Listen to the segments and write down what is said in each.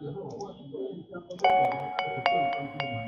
以后我忘记了，一箱都是两个，是正常的吗？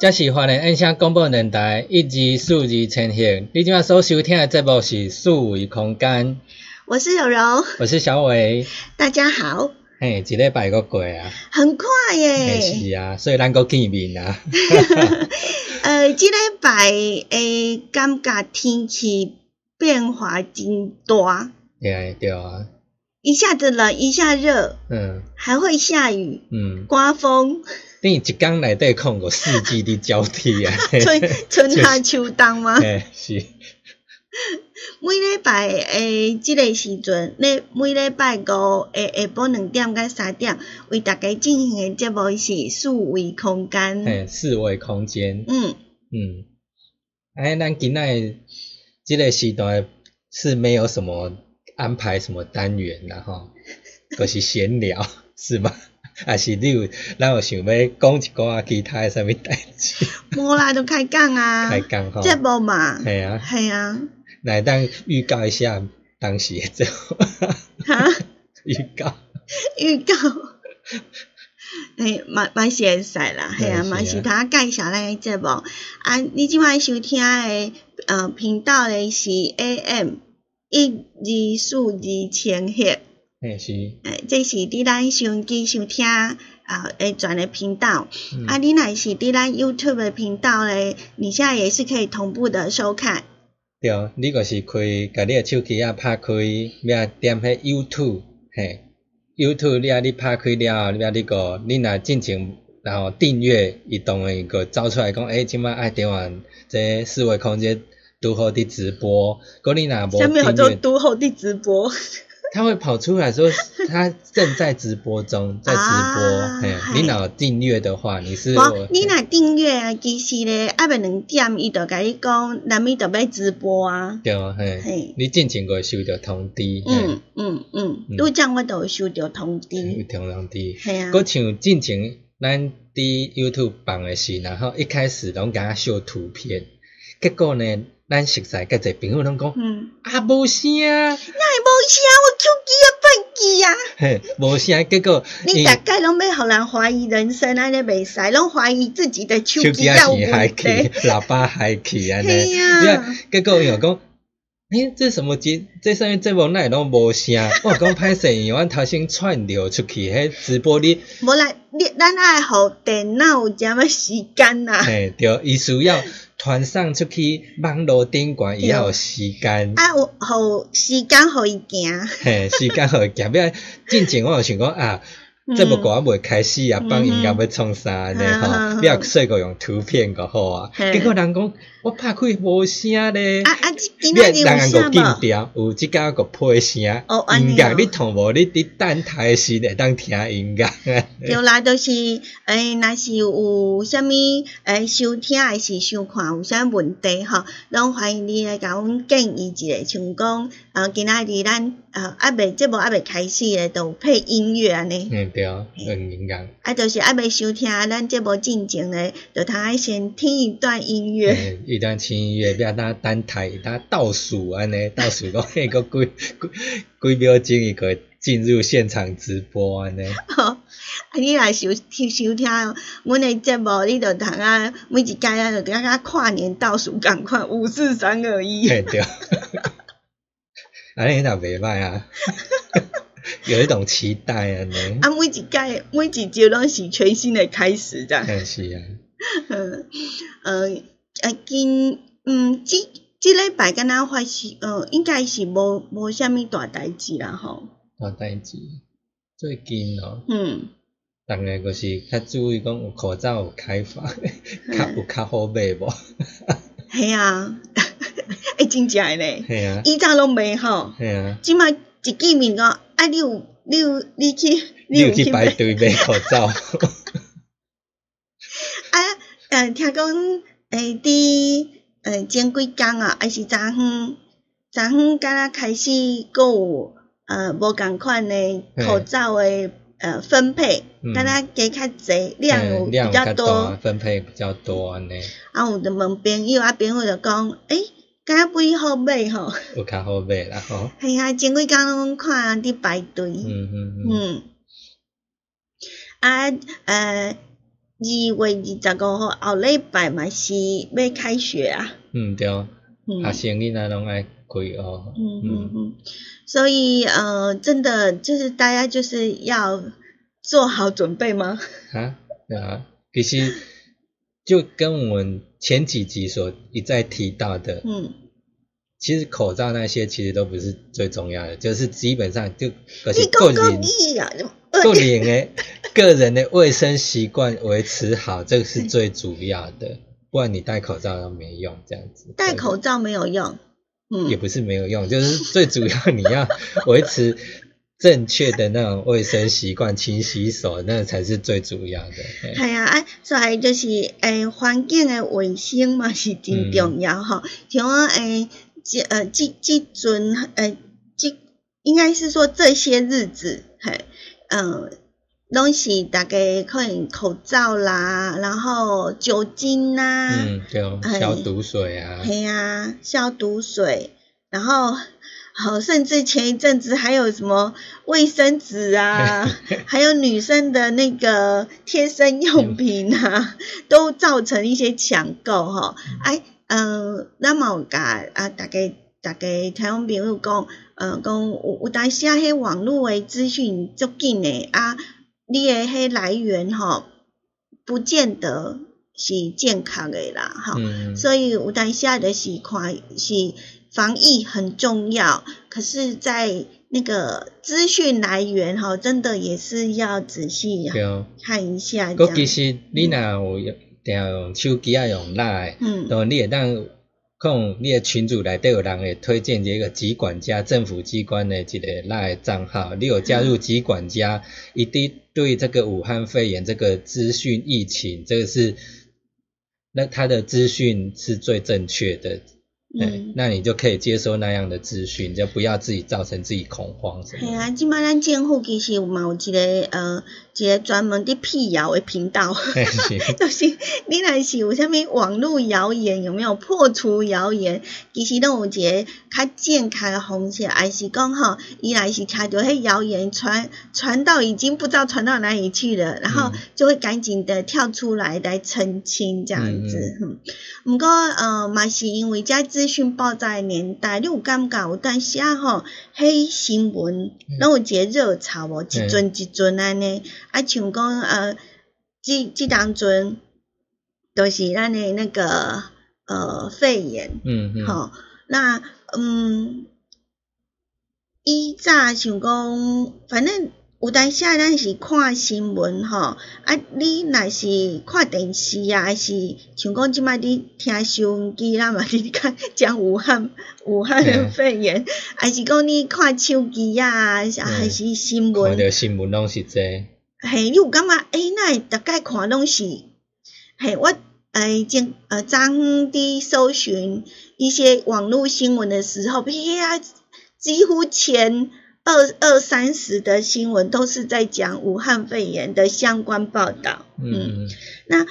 这是华人音响广播电台一、二、四、二呈现。你今晚所收听的节目是四维空间。我是柔柔，我是小伟。大家好。嘿，一礼拜个过啊，很快耶。是啊，所以咱个见面啊。呃，这礼拜诶，感觉天气变化真大。对对啊。一下子冷，一下热。嗯。还会下雨。嗯。刮风。你一工内底看过四季的交替啊，春春夏秋冬吗？哎，是。每礼拜诶，即个时阵，咧每礼拜五诶下晡两点到三点，为大家进行诶节目是四维空间。诶，四维空间。嗯嗯。哎，咱今仔即个时段是没有什么安排什么单元的吼，都是闲聊，是吗？还是你有，咱有想要讲一个啊其他诶啥物代志？无啦，就开讲啊，开讲吼，节目嘛，系啊，系啊。来，当预告一下当时诶节目。哈？预告。预告。诶，蛮蛮是会使啦，系啊，蛮是他介绍咱个节目。啊，你即摆收听诶，呃，频道诶是 AM 一二四二千赫。诶是。诶，这是伫咱收音机收听啊诶转的频道。啊，你若是伫咱 YouTube 的频道咧，你现在也是可以同步的收看。对，你个是开，甲你诶手机啊拍开，要点迄 YouTube，嘿。YouTube 你啊，你拍开了后，你啊，你个你若进前，然后订阅，移动诶个走出来讲，诶，即摆爱点完这四维空间拄好伫直播，果你若无订阅，做拄好伫直播。他会跑出来说他正在直播中，在直播。嘿，你若订阅的话，你是你若订阅啊，其实咧，啊未两点，伊就甲你讲，南咪就要直播啊。对啊，嘿，你进前个收到通知。嗯嗯嗯，拄则我都收到通知。有通知。系啊。佮像进前咱伫 YouTube 放的时，然后一开始拢甲秀图片，结果呢？咱熟悉个侪朋友拢讲，嗯啊无声，那会无声，我手机也关机啊。嘿，无声，结果你大概拢要互人怀疑人生安尼袂使，拢怀疑自己的手机要问题，喇叭还去安尼。对呀，结果又讲，诶，这什么节？这上面这部那拢无声，我讲歹势，因为头先串流出去，迄直播你。无来，你咱爱互电脑有这么时间呐？嘿，对，伊需要。传送出去网络顶管也要有时间，啊，有互时间互伊行，嘿，时间互伊行，不然进前我有想讲啊。这么歌未开始啊，帮音乐要创啥呢？吼，不要细个用图片个好啊。结果人讲我拍开无声咧，啊啊，今仔日有声无？有即个个配声，音乐你同无？你伫等台时会当听音乐。对啦，就是诶，若是有啥物诶收听还是收看有啥问题吼，拢欢迎你来甲阮建议一下，像讲呃，今仔日咱啊阿未节目阿未开始咧，都配音乐安尼。很敏感。啊，就是还未收听咱这部进前咧，就通爱先听一段音乐。一段轻音乐，不要当单台，他倒数安尼，倒数讲迄个几几几秒钟伊个进入现场直播安尼。啊，你来收听收听，阮的节目你就通啊，每一届啊，就感觉跨年倒数共款，五四三二一。对。安尼也袂歹啊。有一种期待安尼啊，每一届每一集拢是全新的开始，这样。是啊。嗯呃啊，今嗯，即即礼拜敢若发生，呃，应该是无无虾米大代志啦，吼。大代志，最近哦。嗯。逐个就是较注意讲有口罩有开放，较有较好卖无？系啊，哎，真正诶咧。系啊。以前拢袂吼。系啊。即摆一见面个。啊！你有你有你去，你有去排队买口罩。啊，呃，听讲，诶，伫诶前几工啊，还是昨昏，昨昏敢若开始阁有呃无共款的口罩诶呃分配，敢若加较侪，量有比较多，分配比较多安尼。啊，有就问朋友，啊朋友就讲，诶。较不好买吼，有较好买啦吼。系啊，前几工拢看人伫排队。嗯嗯嗯。啊，呃，二月二十五号后礼拜嘛是要开学啊。嗯对。学生囡仔拢爱开哦。嗯嗯嗯。所以呃，真的就是大家就是要做好准备吗？啊，对啊，其实就跟我们前几集所一再提到的，嗯。其实口罩那些其实都不是最重要的，就是基本上就个个人个人的个人的卫生习惯维持好，这个是最主要的。不然你戴口罩都没用，这样子。戴口罩没有用，嗯，也不是没有用，就是最主要你要维持正确的那种卫生习惯，勤洗手，那才是最主要的。系啊，哎，所以就是诶，环境的卫生嘛是真重要哈，像我诶。这呃，这这阵呃，这应该是说这些日子，嘿，嗯，拢是大概可能口罩啦，然后酒精呐，嗯，对，消毒水啊，嘿啊，消毒水，然后好，甚至前一阵子还有什么卫生纸啊，还有女生的那个贴身用品啊，都造成一些抢购哈。哎，嗯，那么噶啊，大概大家听我朋友讲，呃，讲有有当时啊，迄网络诶资讯足紧诶啊，你诶迄来源吼，不见得是健康诶啦，哈。所以有当时啊，就是看是。防疫很重要，可是，在那个资讯来源哈，真的也是要仔细看一下。个其实你若有定用手机啊用赖，嗯，然后你会当控你的群组内底有人会推荐一个疾管家政府机关的一个赖账号，你有加入疾管家，一定对这个武汉肺炎这个资讯疫情，这个是那他的资讯是最正确的。嗯，那你就可以接收那样的资讯，就不要自己造成自己恐慌什么。系啊，即摆咱政府其实有嘛有一个呃一个专门的辟谣的频道，就是你若是有啥物网络谣言，有没有破除谣言？其实都有一个较健康的方式，还是讲吼，伊来是听到迄谣言传传到已经不知道传到哪里去了，然后就会赶紧的跳出来来澄清这样子。嗯，毋过呃嘛是因为遮。资讯爆炸的年代，你有感觉有当时啊吼，迄新闻拢有一个热潮无，一阵一阵安尼，啊像讲呃，即即当阵都是咱的那个呃肺炎，嗯嗯，吼，那嗯，伊早想讲，反正。有当时咱是看新闻吼，啊，你若是看电视啊，还是像讲即摆你听收音机啦嘛，你看讲武汉武汉的肺炎，还是讲你看手机啊，还是新闻？看着新闻拢是这。嘿，你有感觉？诶，那大概看拢是，嘿，我诶，正呃，昨伫搜寻一些网络新闻的时候，呀，几乎前。二二三十的新闻都是在讲武汉肺炎的相关报道。嗯，那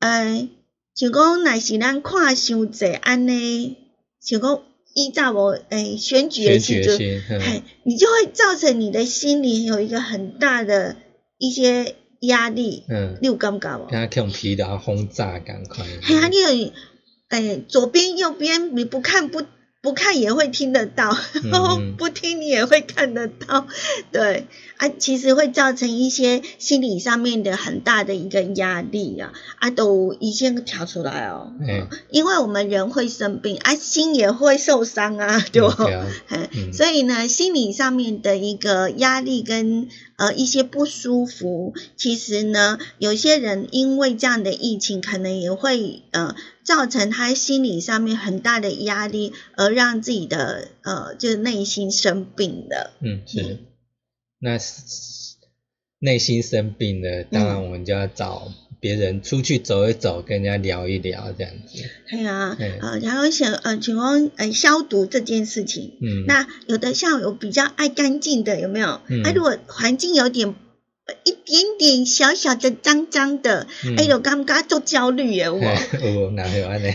呃，像讲乃是咱看伤济安尼，像讲依照我诶选举的时阵，嘿，你就会造成你的心里有一个很大的一些压力。嗯，你有感觉无？他用疲劳轰炸感快。嘿啊，你有诶，左边右边你不看不。不看也会听得到，不听你也会看得到，对。啊，其实会造成一些心理上面的很大的一个压力啊，啊都已经调出来哦，嗯，因为我们人会生病，啊心也会受伤啊，对不？嗯，所以呢，心理上面的一个压力跟呃一些不舒服，其实呢，有些人因为这样的疫情，可能也会呃。造成他心理上面很大的压力，而让自己的呃，就是内心生病的。嗯，是。那内心生病了，当然我们就要找别人出去走一走，跟人家聊一聊，这样子。对啊，呃，然后想呃，请问呃，消毒这件事情，嗯，那有的像有比较爱干净的，有没有？嗯。那如果环境有点。一点点小小的脏脏的，哎呦，感觉做焦虑耶，我。有，哪有安尼？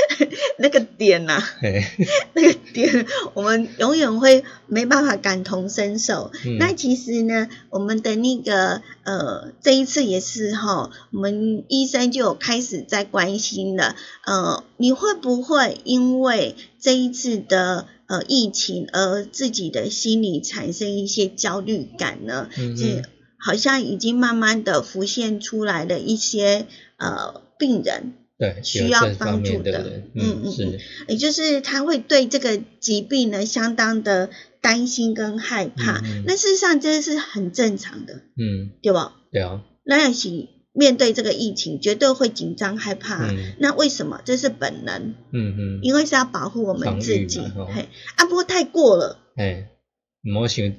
那个点呐，那个点，我们永远会没办法感同身受。那其实呢，我们的那个呃，这一次也是哈，我们医生就有开始在关心了。呃，你会不会因为这一次的呃疫情而自己的心理产生一些焦虑感呢？嗯好像已经慢慢的浮现出来的一些呃病人。对，需要帮助的，嗯嗯是，也就是他会对这个疾病呢相当的担心跟害怕，那事实上这是很正常的，嗯，对吧？对啊，那要是面对这个疫情，绝对会紧张害怕，那为什么？这是本能，嗯嗯，因为是要保护我们自己，嘿，啊不过太过了，哎。莫想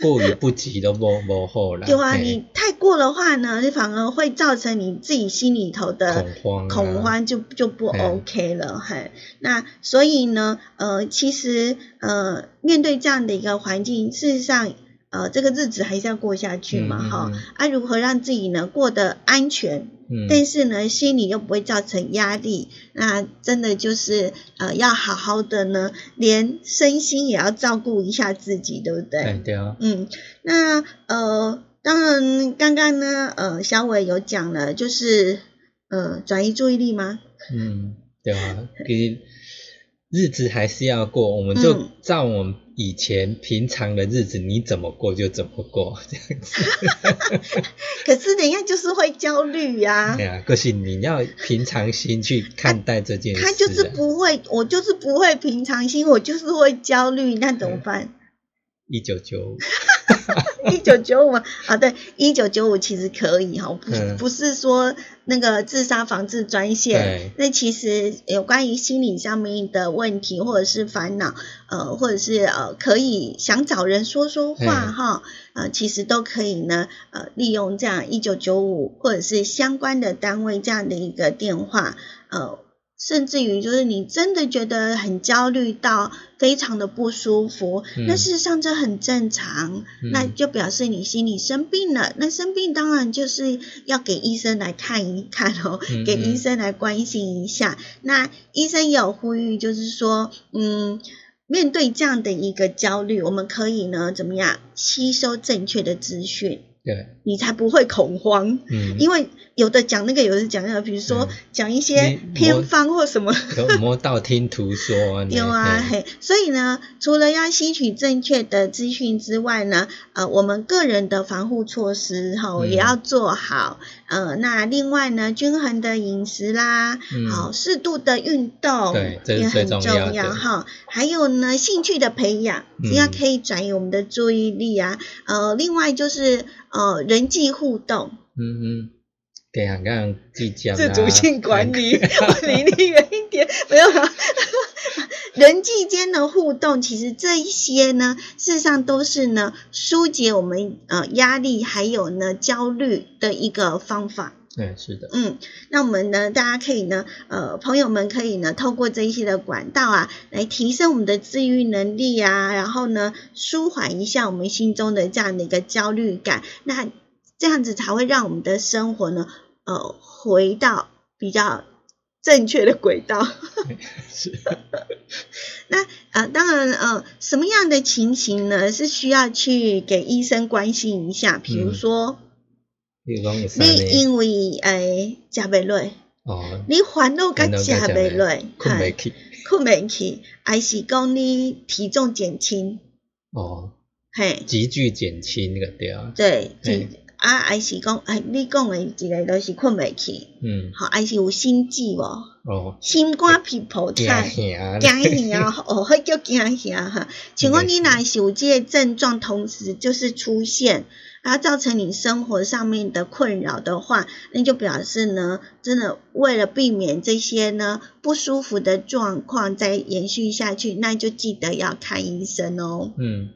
过于不及都无无好啦。对啊，你太过的话呢，你反而会造成你自己心里头的恐慌，恐慌就就不 OK 了，嘿。那所以呢，呃，其实呃，面对这样的一个环境，事实上，呃，这个日子还是要过下去嘛，哈，啊，如何让自己呢过得安全？嗯，但是呢，心里又不会造成压力，那真的就是呃，要好好的呢，连身心也要照顾一下自己，对不对？对啊。嗯，那呃，当然，刚刚呢，呃，小伟有讲了，就是呃，转移注意力吗？嗯，对啊，给日子还是要过，我们就照我们。以前平常的日子你怎么过就怎么过这样子，可是人家就是会焦虑呀。对啊，可是你要平常心去看待这件事。他就是不会，我就是不会平常心，我就是会焦虑，那怎么办？一九九五，一九九五啊，对，一九九五其实可以哈，不不是说那个自杀防治专线，那其实有关于心理上面的问题或者是烦恼，呃，或者是呃可以想找人说说话哈，呃，其实都可以呢，呃，利用这样一九九五或者是相关的单位这样的一个电话，呃。甚至于就是你真的觉得很焦虑到非常的不舒服，那事实上这很正常，那就表示你心里生病了。那生病当然就是要给医生来看一看哦，给医生来关心一下。那医生也有呼吁，就是说，嗯，面对这样的一个焦虑，我们可以呢怎么样吸收正确的资讯？对，你才不会恐慌。嗯，因为有的讲那个，有的讲那个，比如说讲一些偏方或什么。有摸道听途说。有啊，嘿，所以呢，除了要吸取正确的资讯之外呢，呃，我们个人的防护措施哈也要做好。呃，那另外呢，均衡的饮食啦，好，适度的运动也很重要哈。还有呢，兴趣的培养，这样可以转移我们的注意力啊。呃，另外就是。呃，人际互动，嗯嗯，对啊，刚计较，自主性管理，我离你远一点，没有了。人际间的互动，其实这一些呢，事实上都是呢，疏解我们呃压力还有呢焦虑的一个方法。对，是的。嗯，那我们呢，大家可以呢，呃，朋友们可以呢，透过这一些的管道啊，来提升我们的治愈能力啊，然后呢，舒缓一下我们心中的这样的一个焦虑感，那这样子才会让我们的生活呢，呃，回到比较正确的轨道。是。那呃，当然呃，什么样的情形呢，是需要去给医生关心一下，比如说。你因为诶食袂落，哦，你烦恼甲食袂落，困袂起，困袂起，还是讲你体重减轻，哦，嘿，急剧减轻那个对啊，对，啊，还是讲，哎，你讲的一个都是困袂去，嗯，好，还是有心悸无？哦，心肝脾破菜，惊吓，哦，迄叫惊吓哈。请问你哪是有这个症状同时就是出现？它造成你生活上面的困扰的话，那就表示呢，真的为了避免这些呢不舒服的状况再延续下去，那就记得要看医生哦。嗯。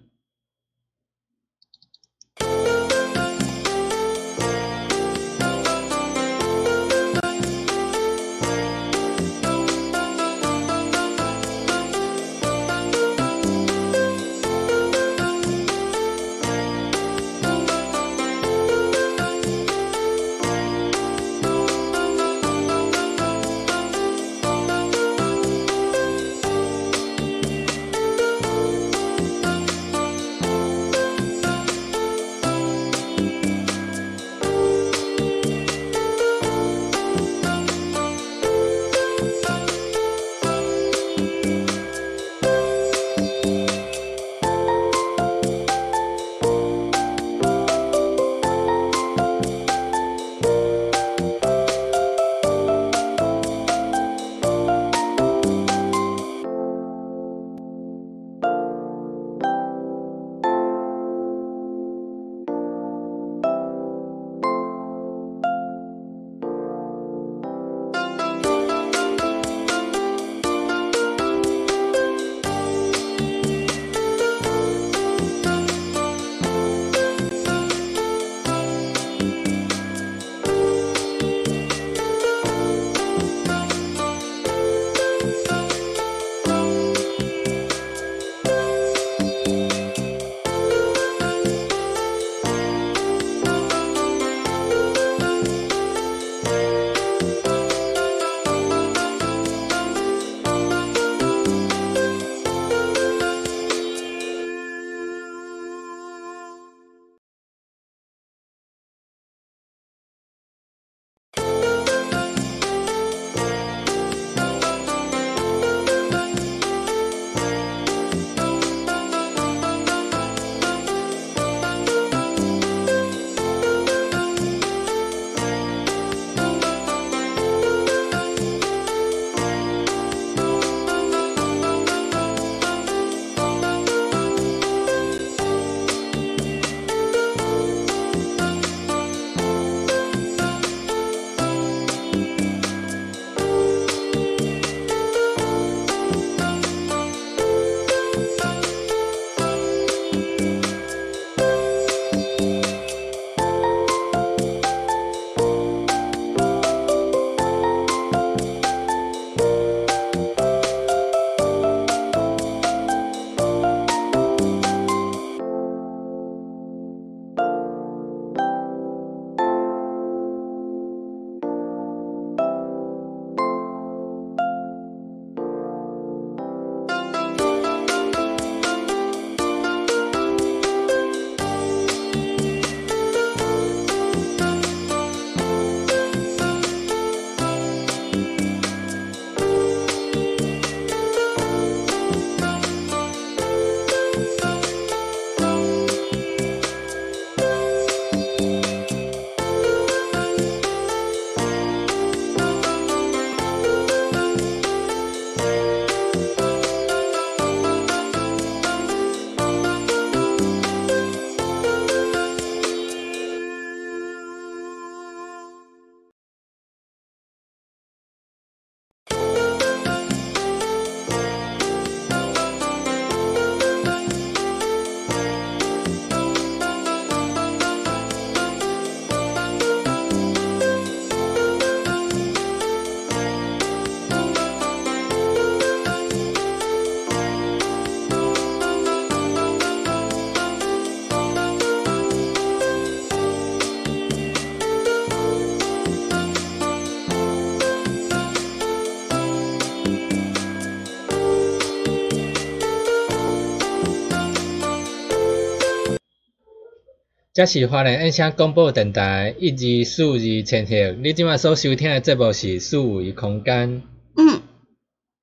这是华人音响广播电台一二四二千赫，你今晚所收听的节目是四维空间。嗯，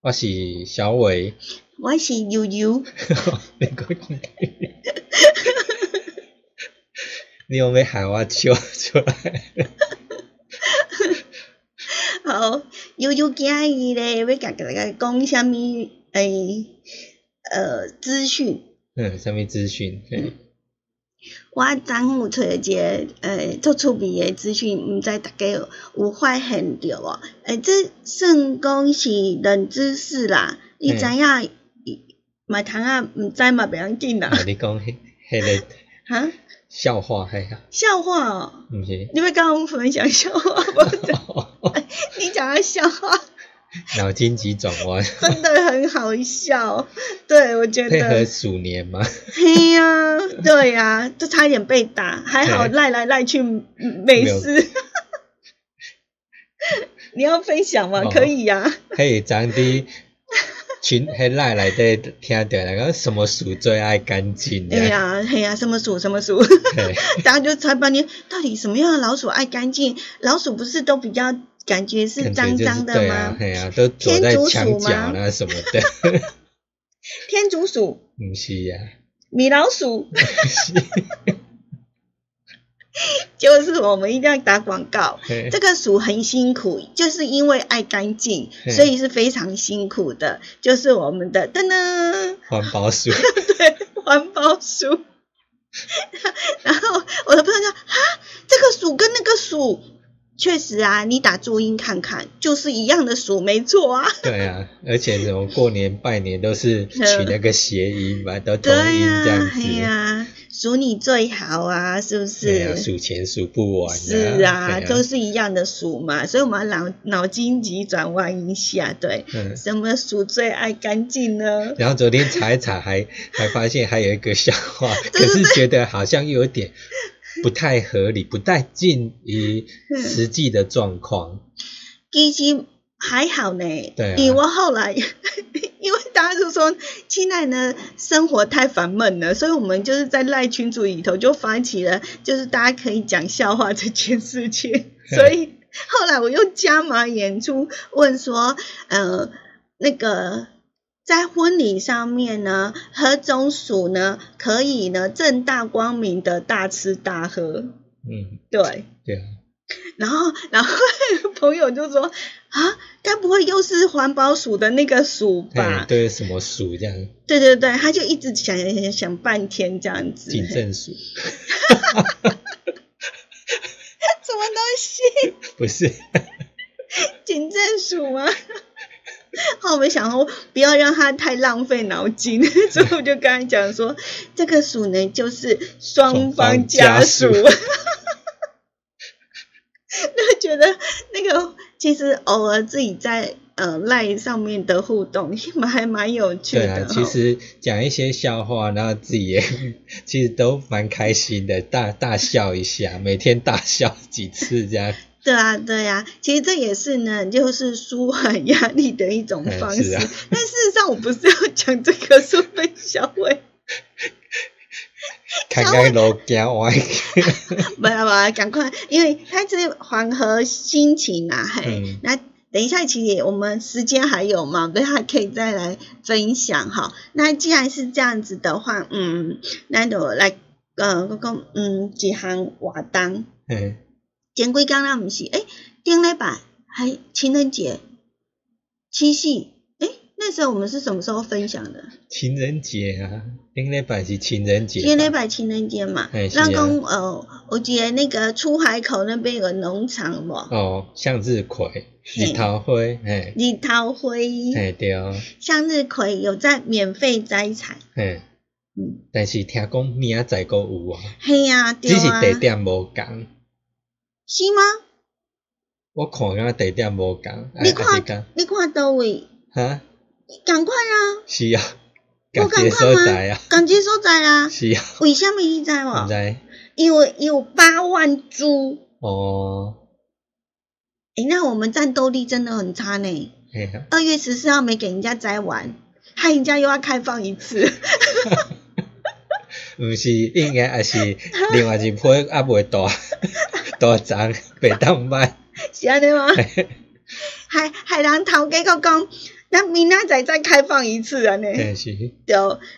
我是小伟，我是悠悠。你有没喊我笑出来？好，悠悠建议咧，要甲大家讲虾米诶呃资讯？嗯，虾米资讯？我昨午找一个诶做趣味诶资讯，毋知大家有发现着无？诶，这算讲是冷知识啦。你知影？买糖啊，毋知嘛，袂要紧啦。你讲迄迄个 哈？笑话系啊？笑话哦？毋是？你要跟我分享笑话无？你讲个笑话。脑筋急转弯，真的很好笑。对，我觉得配合鼠年吗？嘿呀，对呀，就差一点被打，还好赖来赖去没事。你要分享吗？可以呀。嘿，咱的群 嘿赖来的听到那个什么鼠最爱干净？哎呀，嘿呀，什么鼠什么鼠？大家就猜半天，到底什么样的老鼠爱干净？老鼠不是都比较？感觉是脏脏的吗？对啊，都躲在墙角啊什么的。天竺鼠？不是呀。米老鼠？就是我们一定要打广告。这个鼠很辛苦，就是因为爱干净，所以是非常辛苦的。就是我们的噔噔环保鼠。对，环保鼠。然后我的朋友说：“啊，这个鼠跟那个鼠。”确实啊，你打注音看看，就是一样的数，没错啊。对啊，而且什么过年拜年都是 取那个谐音嘛，都同音这样子。对啊，数你最好啊，是不是？数钱数不完。是啊，都是一样的数嘛，所以我们脑脑筋急转弯一下，对，什么数最爱干净呢？然后昨天查一查，还还发现还有一个笑话，可是觉得好像又有点。不太合理，不太近于实际的状况。其实还好呢，对，因为后来，因为大家就说现在呢生活太烦闷了，所以我们就是在赖群组里头就发起了，就是大家可以讲笑话这件事情。所以后来我又加码演出，问说，呃，那个。在婚礼上面呢，何种鼠呢可以呢正大光明的大吃大喝？嗯，对，对啊。然后，然后 朋友就说：“啊，该不会又是环保署的那个鼠吧？”对，什么鼠这样？对对对，他就一直想想想半天这样子。警政署。什么东西？不是。警政署吗？后我们想说不要让他太浪费脑筋，所以我就跟他讲说，这个鼠呢就是双方家属，那觉得那个其实偶尔自己在呃赖上面的互动蛮还蛮有趣的。对啊，其实讲一些笑话，然后自己也其实都蛮开心的，大大笑一下，每天大笑几次这样。对啊，对啊，其实这也是呢，就是舒缓压力的一种方式。但事实上，我不是要讲这个，是分小伟。看看路行歪。不要不要，赶快，因为他是缓和心情啊，嘿。那等一下，其实我们时间还有嘛，等下可以再来分享哈。那既然是这样子的话，嗯，那就来，呃，刚刚嗯几行瓦当。嗯。前几天啦，毋是，诶，顶礼拜还情人节，七夕，诶，那时候我们是什么时候分享的？情人节啊，顶礼拜是情人节。顶礼拜情人节嘛，那讲呃，我记得那个出海口那边有个农场嘛。哦，向日葵，日头花，嘿。日头花。嘿，对。向日葵有在免费摘采。嘿。嗯。但是听讲明仔载个有啊。嘿啊，对啊。只是地点无共。是吗？我看个地点无共。你看，你看到位？哈？赶快啊！是啊。我赶快吗？赶接所在啊！是啊。为什么你知无？知。因为有八万株。哦。诶，那我们战斗力真的很差呢。二月十四号没给人家摘完，害人家又要开放一次。毋是应该还是另外一批还未大大张袂当卖。是安尼吗？海海人头家个讲，那明仔载再开放一次安尼。是。对，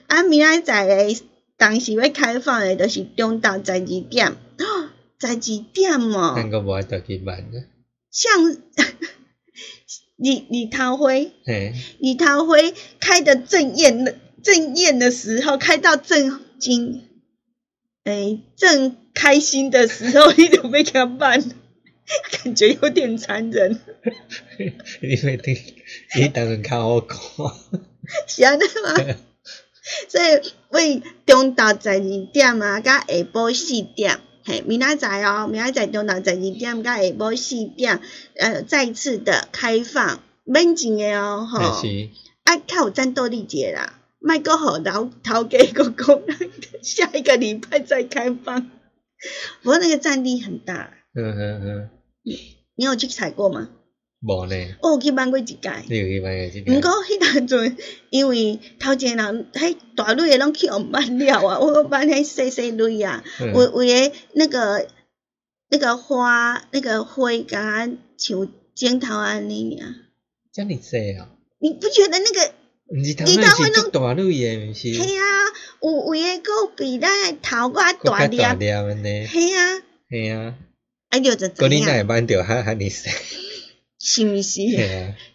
啊明仔载诶，当时要开放诶，就是中昼十二点，十二点哦。那个无爱得去办的。像 李李涛辉，李涛辉开的正艳的正艳的时候，开到正经，哎，正开心的时候，你就被他办。感觉有点残忍，因为你你当然较好看，是安尼吗？所以为中昼十二点啊，甲下晡四点，嘿，明仔载哦，明仔载中昼十二点，甲下晡四点，呃，再次的开放，免钱的哦，吼，啊，较有战斗力者啦，卖个好头头家个讲，下一个礼拜再开放，不过那个占地很大。嗯嗯嗯，你有去采过吗？无呢。我有去办过一届。你有去办过一届？毋过迄当阵，因为头前人迄大蕊诶拢去互办了啊，我办迄细细蕊啊，为为诶那个那个花那个花甲像剪头安尼尔。遮尔细啊？你不觉得那个？你头那是足大蕊诶，毋是？系啊，有为诶佫比咱头个大粒。大粒安尼。系啊。系啊。哎，就怎样？过年那班着还还你说，是毋是？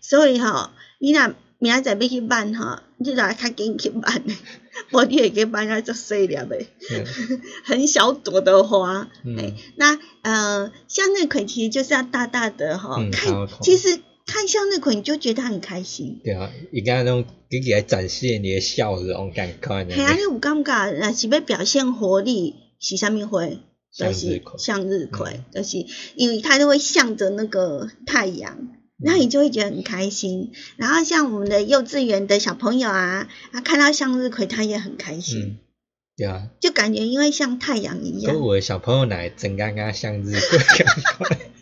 所以吼，你若明仔载要去办吼，你就较紧去办，无你会去办啊，足细粒诶，很小朵的花。嗯，那呃，向日葵其实就是要大大的哈，看，其实看向日葵你就觉得很开心。对啊，伊敢那种给你来展现你的笑容感觉。系啊，你有感觉，若是要表现活力，是啥物花？就是向日葵，就是因为它就会向着那个太阳，那你就会觉得很开心。然后像我们的幼稚园的小朋友啊，他看到向日葵，他也很开心。对啊，就感觉因为像太阳一样。我的小朋友来整刚刚向日葵，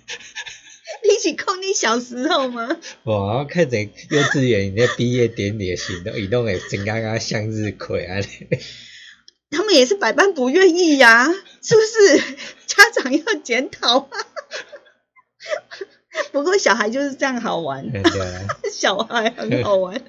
小时候吗？哇看着幼稚园那毕业典礼的时候，移动的整刚刚向日葵啊。他们也是百般不愿意呀，是不是？家长要检讨啊。不过小孩就是这样好玩，小孩很好玩，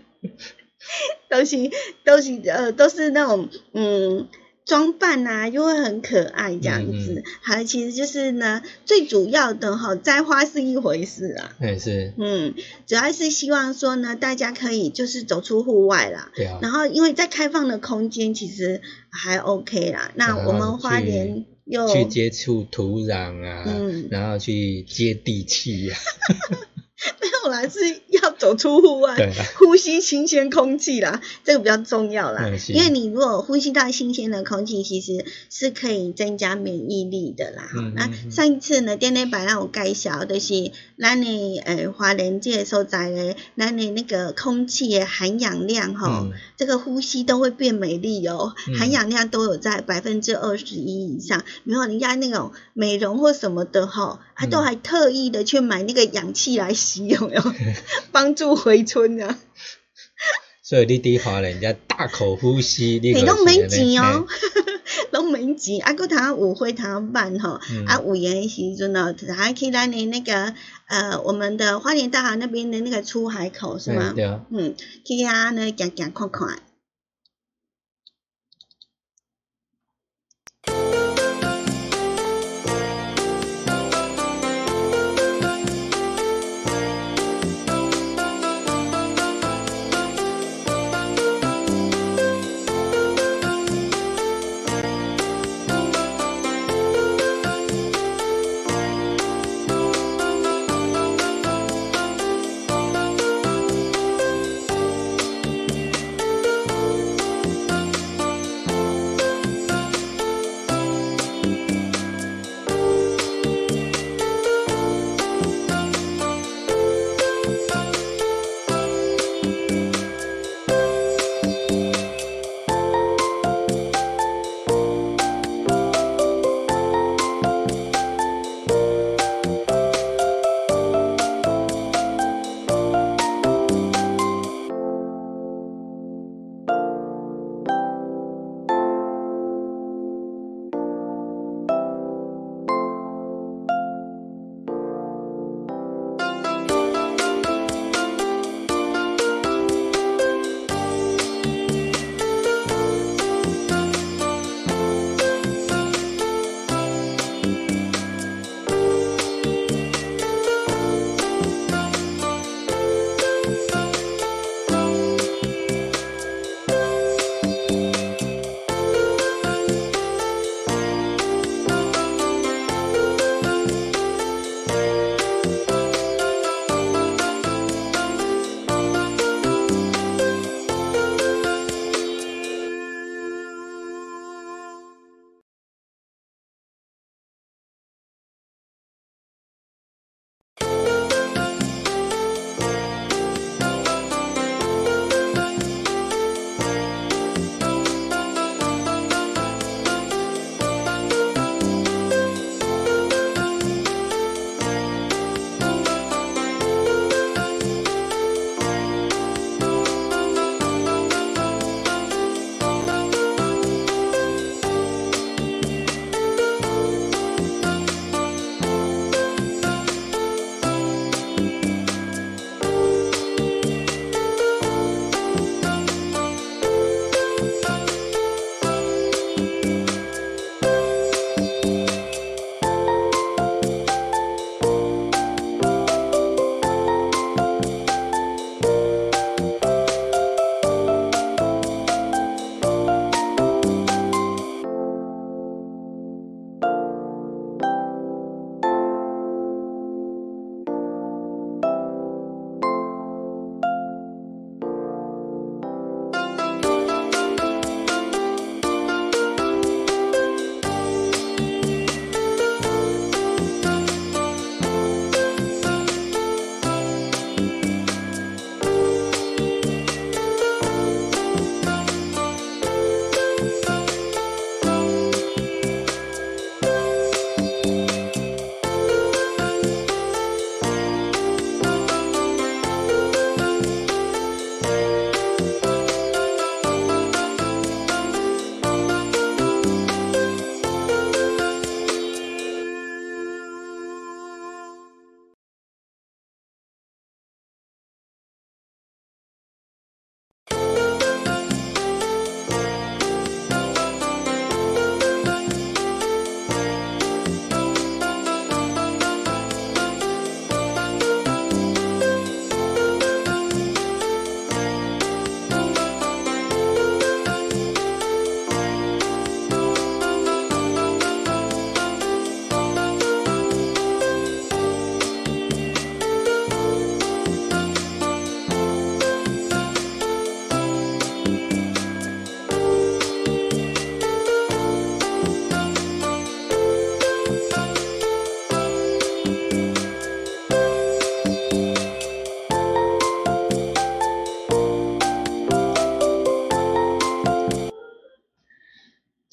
都是都是呃都是那种嗯。装扮啊，又会很可爱这样子，还其实就是呢，最主要的哈，摘花是一回事啊，也是，嗯，主要是希望说呢，大家可以就是走出户外啦，对啊，然后因为在开放的空间其实还 OK 啦，那我们花莲又去接触土壤啊，嗯，然后去接地气啊。没有啦，是要走出户外，呼吸新鲜空气啦，这个比较重要啦。因为你如果呼吸到新鲜的空气，其实是可以增加免疫力的啦。那上一次呢，电内白让我介绍的是，咱的呃华人界所在的，咱的那个空气的含氧量哈，这个呼吸都会变美丽哦，含氧量都有在百分之二十一以上。然后人家那种美容或什么的哈，他都还特意的去买那个氧气来。有没有 帮助回春啊？所以你滴话人家大口呼吸，你拢没钱哦，拢没钱。啊，佮他舞会他办吼，啊，舞的时阵哦，还可以来你那个呃，我们的花莲大海那边的那个出海口是吗？对啊。嗯，去啊，那行行看看。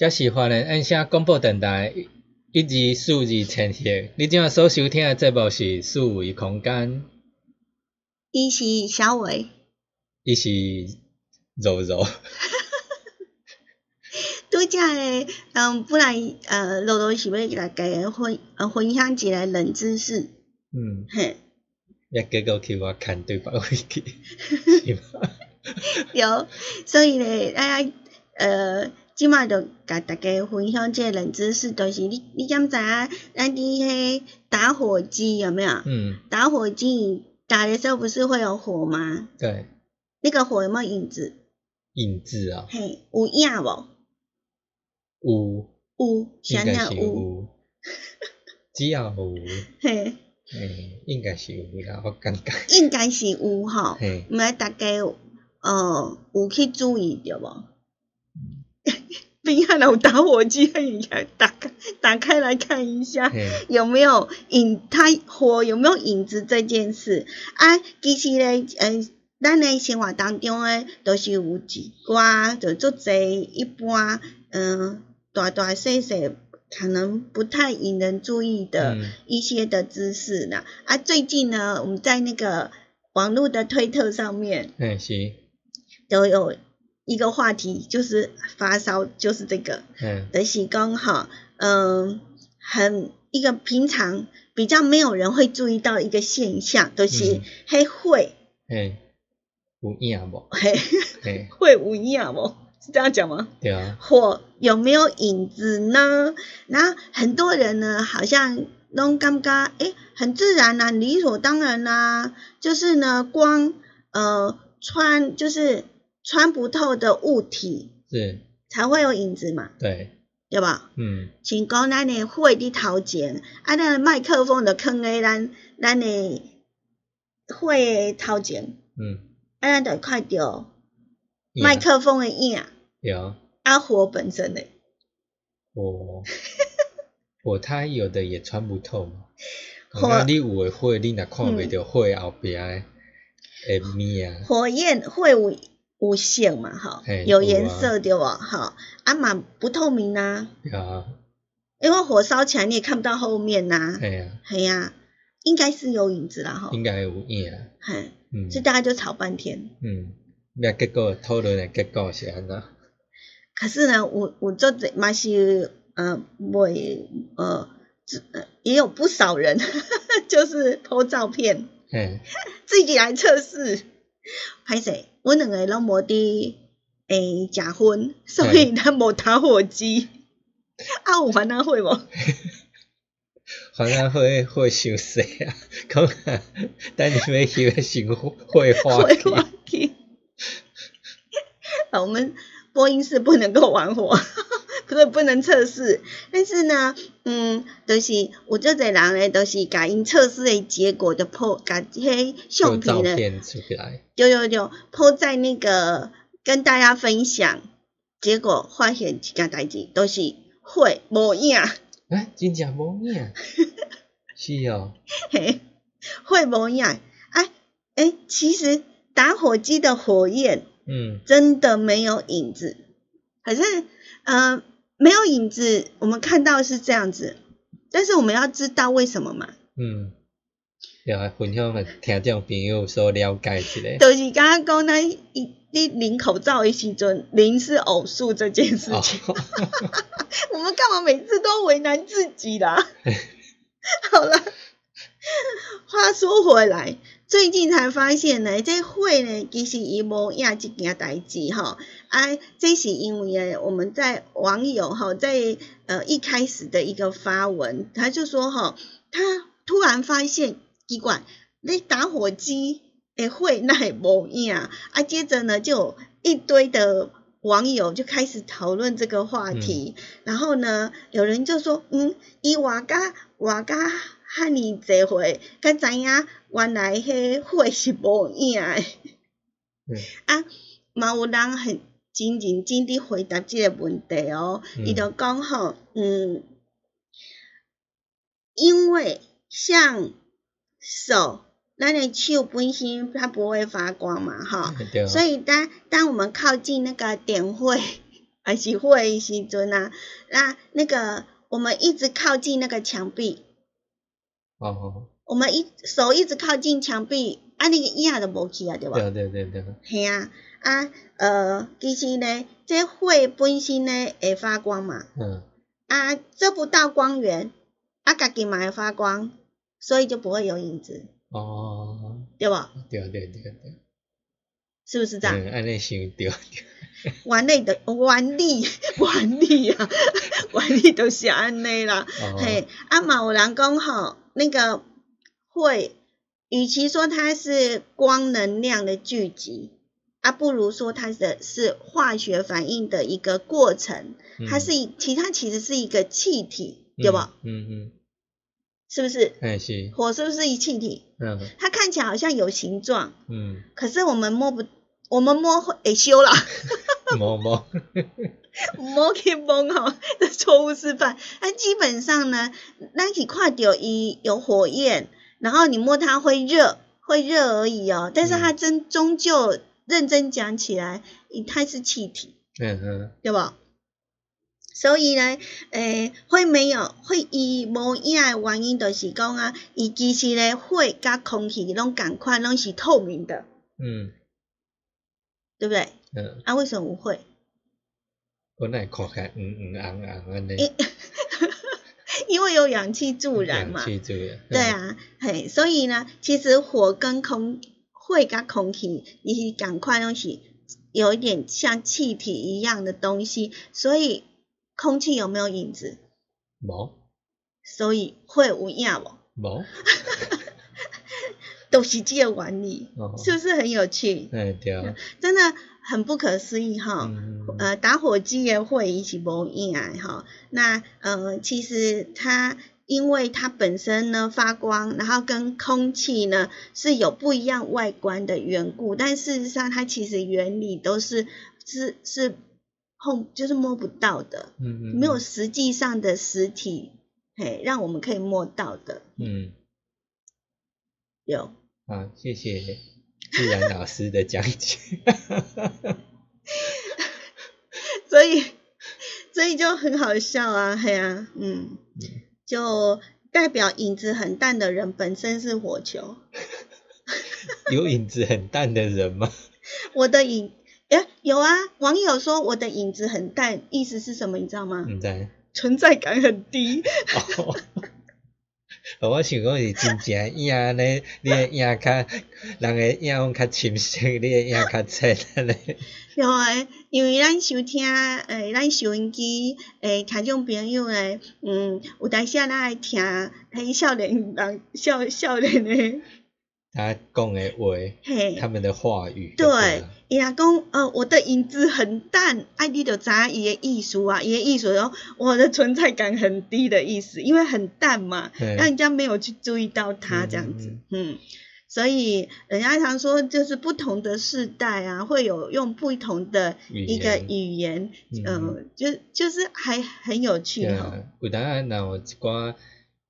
假是欢迎按下广播电台一二四二千赫，你今仔所收听的节目是四维空间。伊是小伟。伊是柔柔。拄则诶，嗯，本来呃，柔柔是要来家分呃分享一个冷知识。嗯。嘿。也结果去我看对方回去。有，所以咧，哎呃。即卖着甲大家分享即个冷知识，就是你你敢知影？咱伫迄打火机有没有？嗯。打火机打的时候不是会有火吗？对。那个火有没有影子？影子啊。嘿，有影无？有。有，想想有。只要有。嘿。嘿，应该是有啦，我感觉。应该是有吼。嘿。毋知大家呃有去注意着无？冰箱有打火机，可以打开打开来看一下，有没有影？它火有没有影子这件事啊？其实咧，呃，咱诶生活当中诶，都是有一寡就做侪一般，嗯，大大细细可能不太引人注意的一些的知识呢。啊，最近呢，我们在那个网络的推特上面，嗯，是都有。一个话题就是发烧，就是这个，嗯，的是讲哈，嗯，很一个平常比较没有人会注意到一个现象，都是黑会，嘿，有影无？嘿，会有影无？是这样讲吗？对啊。火有没有影子呢？然后很多人呢，好像拢感觉，诶，很自然呐，理所当然呐，就是呢，光，呃，穿就是。穿不透的物体是才会有影子嘛？对，对吧？嗯。请讲咱的会的头前，啊，咱麦克风的坑诶，咱咱的会头前，嗯，啊，咱就看到麦克风的影，有。啊，火本身的火，火它有的也穿不透嘛。火，你有诶火，你若看袂到火后边诶面啊。火焰会有。无线嘛，哈，有颜色对不？哈，啊嘛不透明呐，啊，因为火烧起来你也看不到后面呐，嘿呀，系呀，应该是有影子啦，哈，应该有影，嘿，嗯，所以大家就吵半天，嗯，那结果讨论的结果是安怎？可是呢，我我做这嘛是呃，会呃，也有不少人 就是偷照片，嗯，自己来测试，拍谁？我两个拢无伫，诶食薰，所以咱无打火机。啊，有番仔会无？反正会会伤细啊，讲等你们翕先会化气。啊，我们播音室不能够玩火，所以不能测试。但是呢，嗯，都是我这个人咧，都是甲因测试的结果的破，甲迄相片呢，就就就破在那个跟大家分享，结果发现一件代志，都是会无影。哎，真正无影。是哦。嘿，会无影。哎哎，其实打火机的火焰。嗯，真的没有影子，可是，呃，没有影子，我们看到是这样子，但是我们要知道为什么嘛？嗯，要来分享给听众朋友所了解一下。就是刚刚讲那一你领口罩的时阵，零是偶数这件事情，我们干嘛每次都为难自己啦？好了，话说回来。最近才发现呢，这会呢其实伊无影即件代志吼，啊，这是因为诶，我们在网友吼在呃一开始的一个发文，他就说吼，他突然发现奇怪，你打火机诶会那也无影，啊，接着呢就一堆的网友就开始讨论这个话题，然后呢有人就说，嗯，伊话甲话甲。哈尼这回，才知影原来迄火是无影诶。啊，嘛有人很真认真地回答即个问题哦。伊就讲吼，嗯，因为像手，咱的手本身它不会发光嘛，哈。所以当当我们靠近那个点火还是火诶时阵啊，那那个我们一直靠近那个墙壁。哦，我们一手一直靠近墙壁，啊，那个影都无去啊，对吧？对对对对。系啊，啊，呃，其实呢，这火本身呢会发光嘛。嗯。啊，遮不到光源，啊，家己嘛会发光，所以就不会有影子。哦。对吧？对对对对。是不是这样？嗯，安尼想对。原理的原理原理啊，原理都是安尼啦。嘿，啊嘛有人讲吼。那个会，与其说它是光能量的聚集，啊，不如说它的是化学反应的一个过程。它是一，其它其实是一个气体，对不？嗯嗯。是不是？哎是。火是不是一气体？嗯。它看起来好像有形状。嗯。可是我们摸不，我们摸会修啦。摸 摸。摸去摸吼，的错误示范。那基本上呢，那你看到一有火焰，然后你摸它会热，会热而已哦。但是它真终究认真讲起来，它是气体，嗯嗯，对吧？所以呢，诶，会没有会伊无影的原因，就是讲啊，伊其实呢，火甲空气拢共款，拢是透明的，嗯，对不对？嗯，啊，为什么不会？我那看起来嗯嗯昂昂安尼，因为有氧气助燃嘛，氧气助燃，对啊，嘿，所以呢，其实火跟空会跟空气，你是赶快东西，有一点像气体一样的东西，所以空气有没有影子？冇，所以会有影无？无，都是这个原理，是不是很有趣？哎，对，真的。很不可思议哈，呃，打火机也会一起冒烟哈。那呃，其实它因为它本身呢发光，然后跟空气呢是有不一样外观的缘故，但事实上它其实原理都是是是碰就是摸不到的，嗯嗯，没有实际上的实体，嘿，让我们可以摸到的，嗯，有，好，谢谢。自然老师的讲解，所以所以就很好笑啊，嘿啊，嗯，就代表影子很淡的人本身是火球，有影子很淡的人吗？我的影，哎，有啊，网友说我的影子很淡，意思是什么？你知道吗？存在感很低。哦我想讲是真正影咧，你诶影较人诶影较深色，你诶影较浅咧。有诶，因为咱收听诶，咱收音机诶，听众朋友诶，嗯，有当时，咱爱听迄少年人少少年诶。他讲的话，他们的话语。对，伊拉讲，呃，我的影子很淡，爱你就知伊的艺术啊，伊的艺术然后我的存在感很低的意思，因为很淡嘛，让人家没有去注意到他这样子，嗯，所以人家常说，就是不同的世代啊，会有用不同的一个语言，嗯，就就是还很有趣哈。有当然，那我瓜。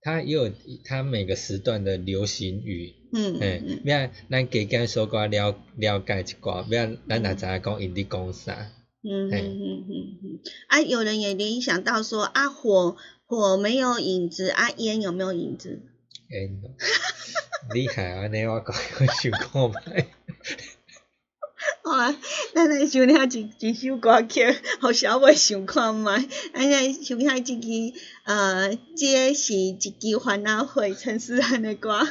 它也有它每个时段的流行语，嗯，哎，不要咱加减说过了了解一寡，不要咱哪知讲因伫讲啥，嗯嗯嗯嗯嗯，啊，有人也联想到说啊，火火没有影子，啊，烟有没有影子？烟，厉害啊！你我讲我想看卖。好啊，咱来想听一一首歌曲，互小妹想看卖。咱来想听一支，呃，这是一支烦恼会陈思涵的歌。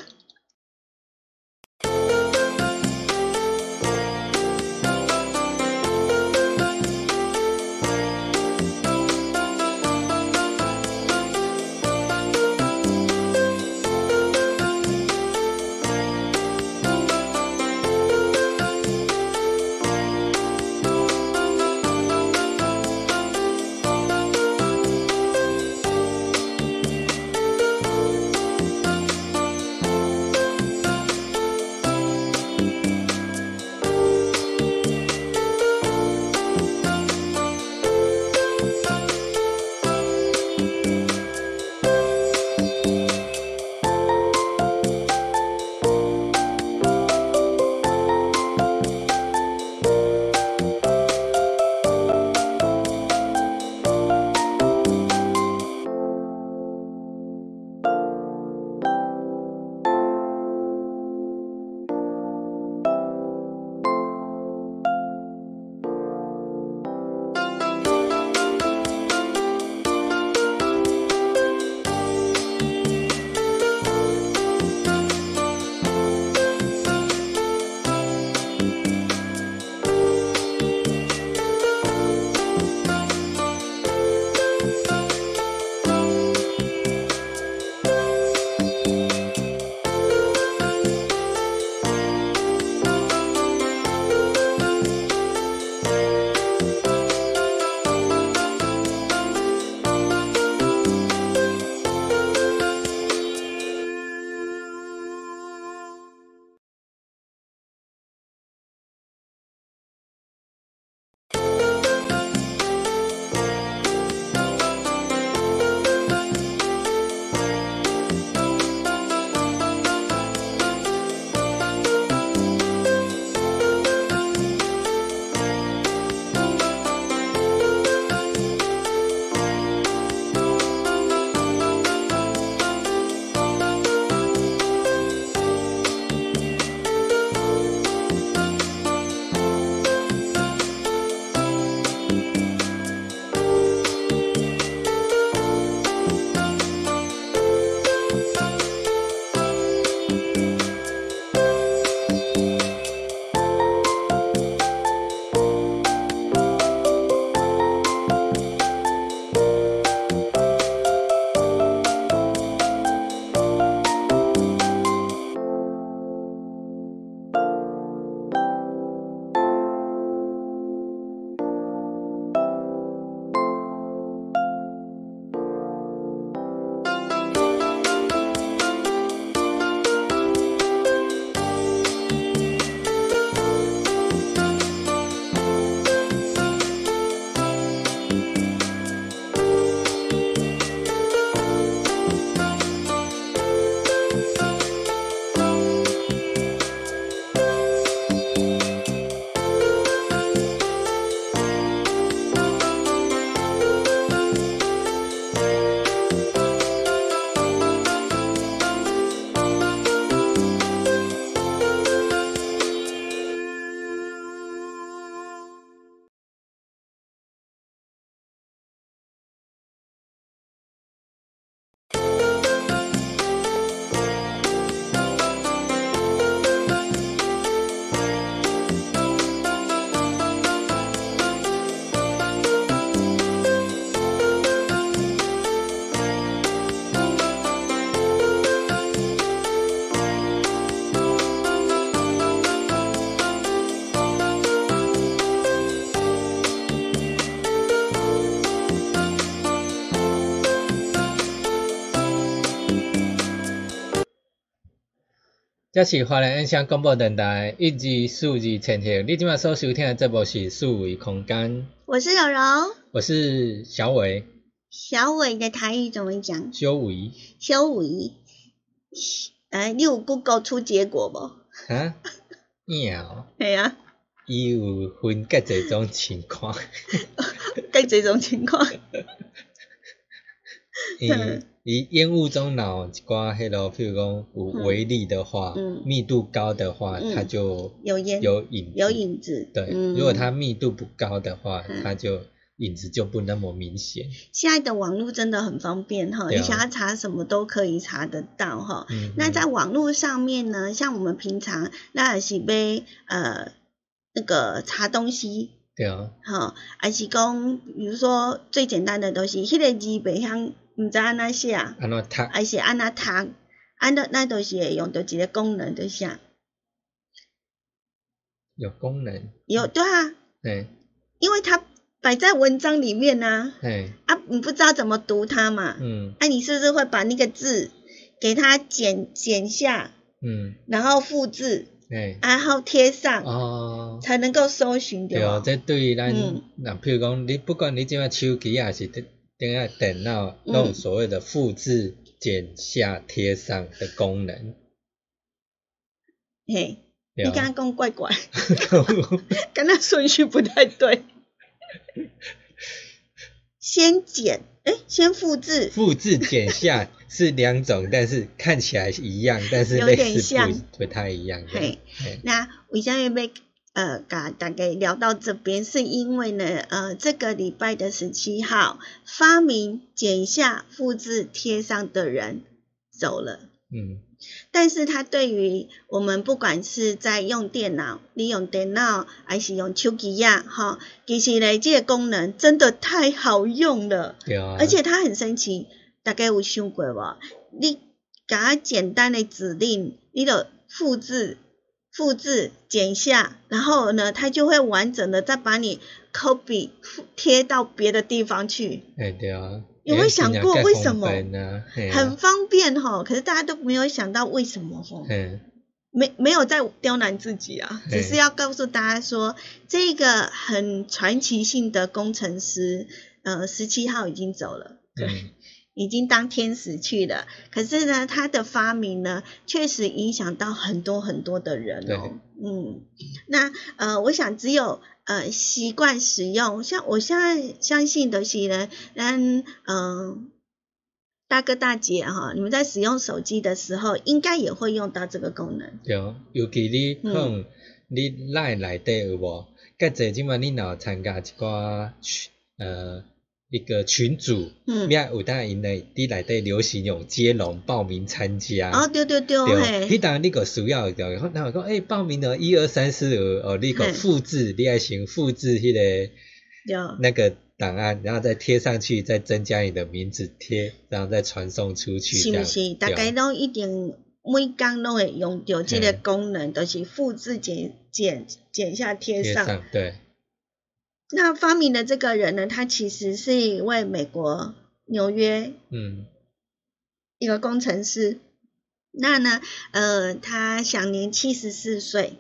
这是华人音响广播电台一、二、四、二千赫。你今晚所收听的节目是数维空间。我是柔柔，我是小伟。小伟的台语怎么讲？小伟。小伟。哎，你有 Google 出结果不？啊？有。系啊。伊有分各几种情况。各几种情况。嗯。伊烟雾中脑一寡迄落，譬如讲有微粒的话，密度高的话，它就有烟有影有影子。对，如果它密度不高的话，它就影子就不那么明显。现在的网络真的很方便哈，你想要查什么都可以查得到哈。那在网络上面呢，像我们平常那是被呃那个查东西，对啊，哈，还是讲比如说最简单的东西，迄个字袂晓。毋知安怎写，安怎读，还是安怎读，安那那都是会用到一个功能，就啥？有功能？有对啊，对，因为它摆在文章里面呐，对，啊，你不知道怎么读它嘛，嗯，啊，你是不是会把那个字给它剪剪下，嗯，然后复制，对，然后贴上，哦，才能够搜寻到对哦，这对于咱，那譬如讲，你不管你怎样手机还是。现在等到用所谓的复制、剪下、贴上的功能。嘿，你刚刚讲怪怪，跟那顺序不太对。先剪，哎，先复制。复制、剪下是两种，但是看起来一样，但是类似不不太一样。嘿，那我现在被。呃，大大概聊到这边，是因为呢，呃，这个礼拜的十七号，发明剪下、复制、贴上的人走了。嗯，但是他对于我们不管是在用电脑、利用电脑，还是用手机呀，哈，其实呢，这个功能真的太好用了。对啊。而且它很神奇，大概有想过无？你给他简单的指令，你就复制。复制、剪下，然后呢，它就会完整的再把你 copy 贴到别的地方去。哎，对啊。有没有想过为什么？很方便哈，可是大家都没有想到为什么哈。嗯。没没有在刁难自己啊，只是要告诉大家说，这个很传奇性的工程师，呃，十七号已经走了。对。已经当天使去了，可是呢，他的发明呢，确实影响到很多很多的人哦。嗯，那呃，我想只有呃习惯使用，像我现在相信的是呢，嗯嗯，大哥大姐哈，你们在使用手机的时候，应该也会用到这个功能。对，尤其你嗯，你赖内底有无？介侪即嘛，你若参加一寡呃。一个群主，嗯，咩有当因内伫内底流行用接龙报名参加，哦对对对，嘿，你当然你个需要的，然后然后讲，诶，报名了一二三四五，哦，你个复制，你爱先复制迄个，那个档案，然后再贴上去，再增加你的名字贴，然后再传送出去，是不是？大概都一定每工拢会用到这个功能，都是复制、剪、剪、剪下、贴上，对。那发明的这个人呢，他其实是一位美国纽约，嗯，一个工程师。那呢，呃，他享年七十四岁，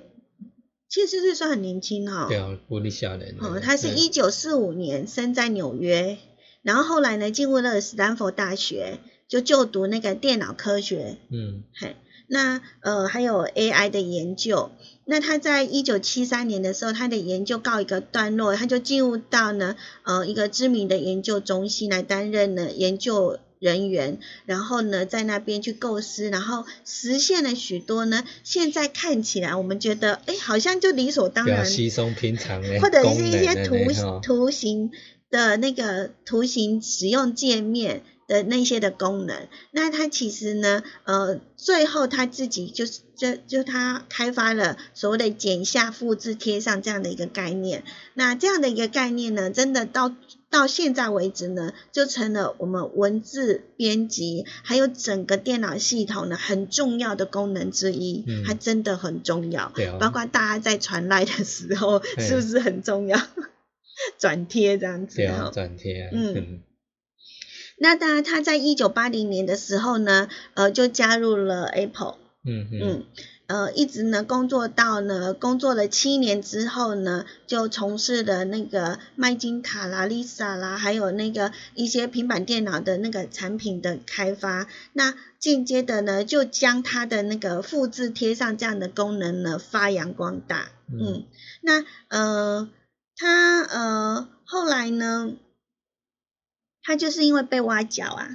七十四岁算很年轻哈。对啊，不离小人。哦，他是一九四五年生在纽约，然后后来呢，进入了斯坦福大学，就就读那个电脑科学。嗯，嘿。那呃还有 AI 的研究，那他在一九七三年的时候，他的研究告一个段落，他就进入到呢呃一个知名的研究中心来担任呢研究人员，然后呢在那边去构思，然后实现了许多呢现在看起来我们觉得哎好像就理所当然，稀松平常。或者是一些图图形的那个图形使用界面。的那些的功能，那他其实呢，呃，最后他自己就是就就他开发了所谓的剪下、复制、贴上这样的一个概念。那这样的一个概念呢，真的到到现在为止呢，就成了我们文字编辑还有整个电脑系统呢很重要的功能之一。嗯，它真的很重要。对啊包括大家在传来的时候，是不是很重要？转贴这样子。对啊，转贴。嗯。那当然，他在一九八零年的时候呢，呃，就加入了 Apple。嗯嗯。呃一直呢工作到呢工作了七年之后呢，就从事了那个麦金塔啦、Lisa 啦，还有那个一些平板电脑的那个产品的开发。那间接的呢，就将它的那个复制贴上这样的功能呢发扬光大。嗯，那呃，他呃后来呢，他就是因为被挖脚啊。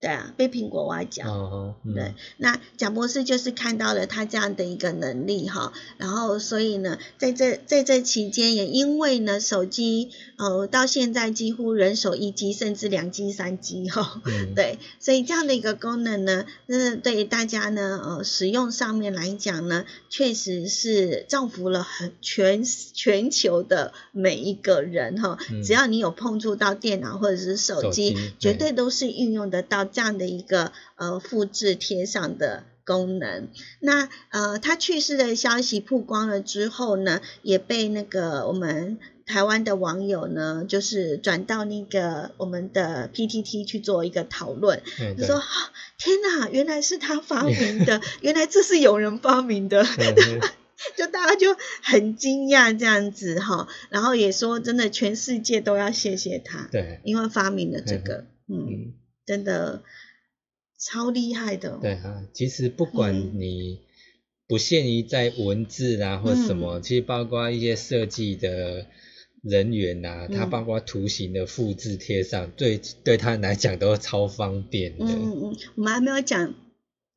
对啊，被苹果挖角。哦，对，那蒋博士就是看到了他这样的一个能力哈，然后所以呢，在这在这期间，也因为呢，手机呃到现在几乎人手一机，甚至两机、三机哈。对，所以这样的一个功能呢，那对大家呢呃使用上面来讲呢，确实是造福了很全全球的每一个人哈。只要你有碰触到电脑或者是手机，绝对都是运用得到。这样的一个呃复制贴上的功能，那呃他去世的消息曝光了之后呢，也被那个我们台湾的网友呢，就是转到那个我们的 PTT 去做一个讨论，就说天哪，原来是他发明的，原来这是有人发明的，就大家就很惊讶这样子哈，然后也说真的，全世界都要谢谢他，对，因为发明了这个，嗯。真的超厉害的。对啊，其实不管你不限于在文字啊或什么，其实包括一些设计的人员呐，它包括图形的复制贴上，对对他来讲都超方便的。嗯嗯，我们还没有讲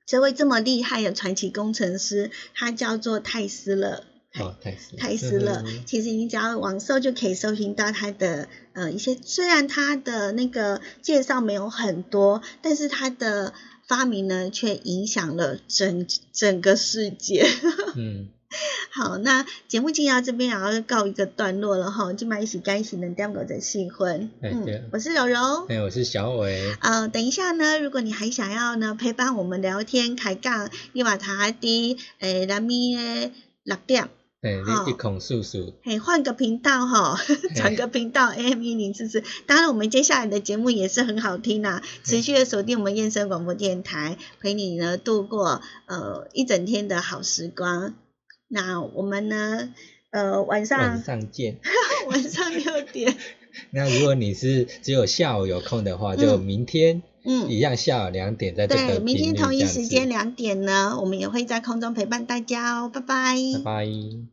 这位这么厉害的传奇工程师，他叫做泰斯勒。哦，泰斯泰斯勒，其实你只要网搜就可以搜寻到他的呃一些，虽然他的那个介绍没有很多，但是他的发明呢却影响了整整个世界。嗯，好，那节目进到这边也要告一个段落了哈，今晚一起干一起能点狗的新婚。嗯，我是柔柔，哎，我是小伟。呃，等一下呢，如果你还想要呢陪伴我们聊天开杠，你把它的诶那咪六点。哎，一孔叔叔，哎，换个频道哈，转个频道，AM 一零四四。当然，我们接下来的节目也是很好听啊，持续的锁定我们燕声广播电台，陪你呢度过呃一整天的好时光。那我们呢，呃晚上晚上见，晚上六点。那如果你是只有下午有空的话，就明天。嗯，一样下午两点在这个对，明天同一时间两点呢，我们也会在空中陪伴大家哦，拜拜。拜拜。